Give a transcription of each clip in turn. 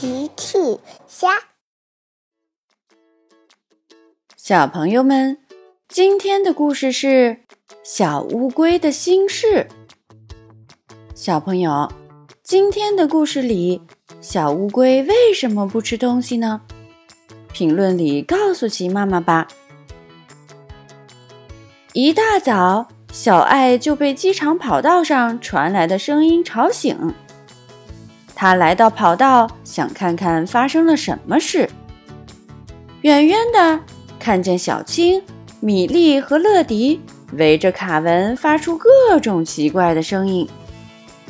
奇趣虾，小朋友们，今天的故事是小乌龟的心事。小朋友，今天的故事里，小乌龟为什么不吃东西呢？评论里告诉奇妈妈吧。一大早，小爱就被机场跑道上传来的声音吵醒。他来到跑道，想看看发生了什么事。远远的看见小青、米莉和乐迪围着卡文，发出各种奇怪的声音：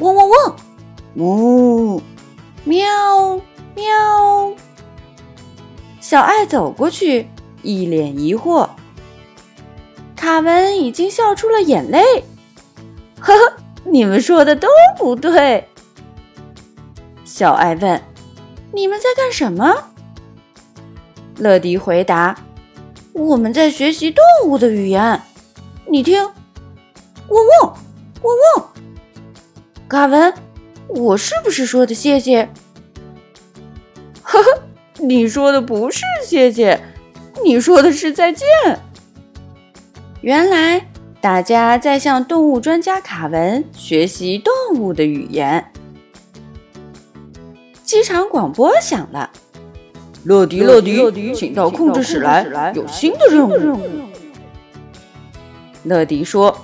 嗡嗡嗡，呜，喵喵。小爱走过去，一脸疑惑。卡文已经笑出了眼泪。呵呵，你们说的都不对。小爱问：“你们在干什么？”乐迪回答：“我们在学习动物的语言。你听，嗡嗡，嗡嗡。”卡文，我是不是说的谢谢？呵呵，你说的不是谢谢，你说的是再见。原来大家在向动物专家卡文学习动物的语言。机场广播响了，乐迪，乐迪，请到控制室来，有新的任务。乐迪说：“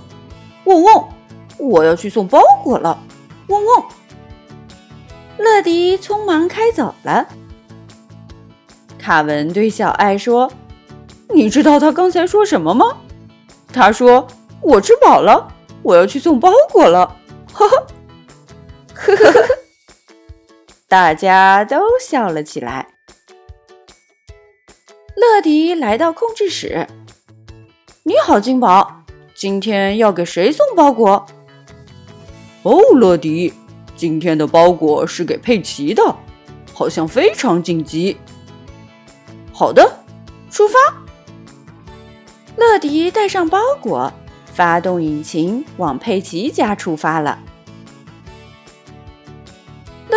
嗡嗡，我要去送包裹了。”嗡嗡，乐迪匆忙开走了。卡文对小爱说：“你知道他刚才说什么吗？他说：‘我吃饱了，我要去送包裹了。’呵呵，呵呵呵呵。”大家都笑了起来。乐迪来到控制室。“你好，金宝，今天要给谁送包裹？”“哦，乐迪，今天的包裹是给佩奇的，好像非常紧急。”“好的，出发。”乐迪带上包裹，发动引擎往佩奇家出发了。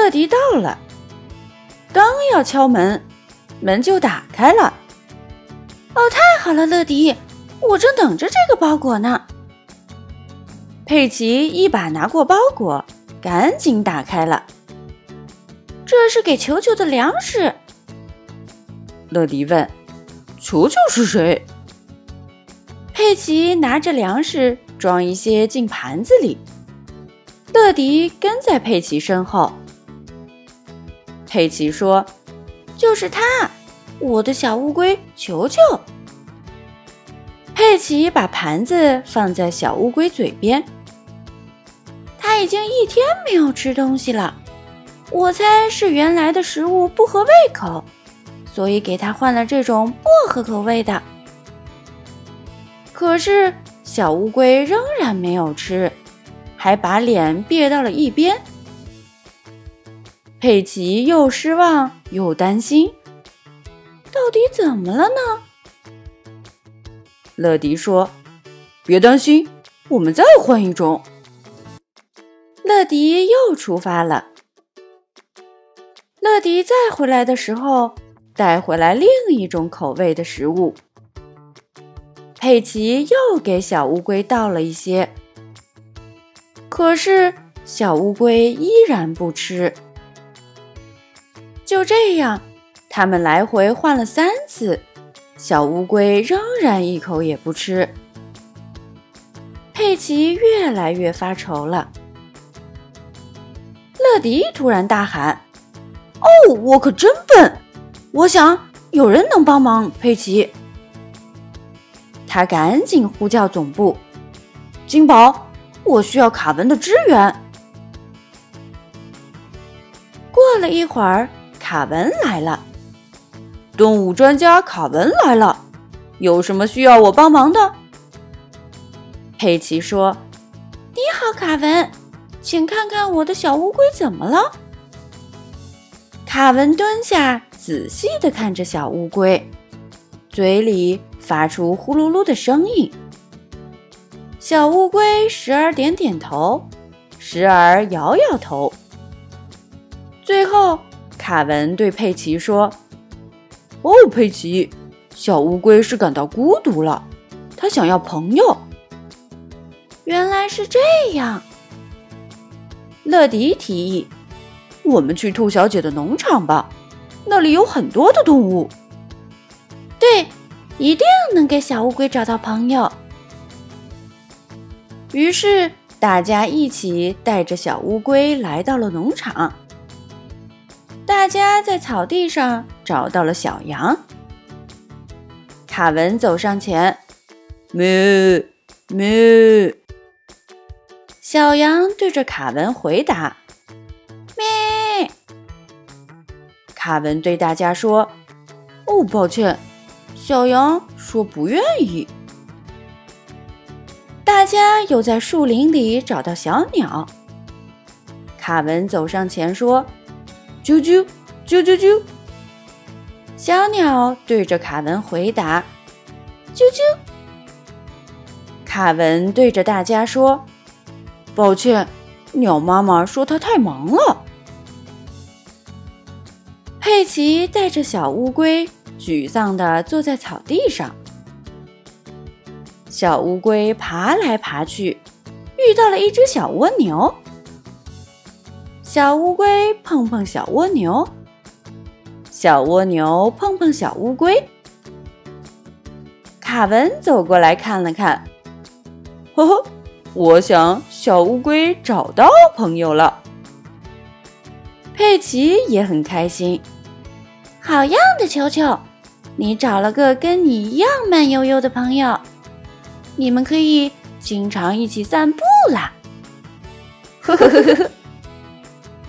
乐迪到了，刚要敲门，门就打开了。哦，太好了，乐迪，我正等着这个包裹呢。佩奇一把拿过包裹，赶紧打开了。这是给球球的粮食。乐迪问：“球球是谁？”佩奇拿着粮食装一些进盘子里，乐迪跟在佩奇身后。佩奇说：“就是它，我的小乌龟球球。”佩奇把盘子放在小乌龟嘴边。他已经一天没有吃东西了，我猜是原来的食物不合胃口，所以给他换了这种薄荷口味的。可是小乌龟仍然没有吃，还把脸别到了一边。佩奇又失望又担心，到底怎么了呢？乐迪说：“别担心，我们再换一种。”乐迪又出发了。乐迪再回来的时候，带回来另一种口味的食物。佩奇又给小乌龟倒了一些，可是小乌龟依然不吃。就这样，他们来回换了三次，小乌龟仍然一口也不吃。佩奇越来越发愁了。乐迪突然大喊：“哦，我可真笨！我想有人能帮忙。”佩奇，他赶紧呼叫总部：“金宝，我需要卡文的支援。”过了一会儿。卡文来了，动物专家卡文来了，有什么需要我帮忙的？佩奇说：“你好，卡文，请看看我的小乌龟怎么了？”卡文蹲下，仔细的看着小乌龟，嘴里发出呼噜噜的声音。小乌龟时而点点头，时而摇摇头，最后。卡文对佩奇说：“哦，佩奇，小乌龟是感到孤独了，它想要朋友。”原来是这样。乐迪提议：“我们去兔小姐的农场吧，那里有很多的动物。”对，一定能给小乌龟找到朋友。于是大家一起带着小乌龟来到了农场。大家在草地上找到了小羊。卡文走上前，咩咩。小羊对着卡文回答：“咩。”卡文对大家说：“哦，抱歉。”小羊说：“不愿意。”大家又在树林里找到小鸟。卡文走上前说：“啾啾啾啾啾。”小鸟对着卡文回答：“啾啾。”卡文对着大家说：“抱歉，鸟妈妈说它太忙了。”佩奇带着小乌龟。沮丧地坐在草地上，小乌龟爬来爬去，遇到了一只小蜗牛。小乌龟碰碰小蜗牛，小蜗牛碰碰小乌龟。卡文走过来看了看，呵呵，我想小乌龟找到朋友了。佩奇也很开心，好样的，球球！你找了个跟你一样慢悠悠的朋友，你们可以经常一起散步啦！呵呵呵呵呵，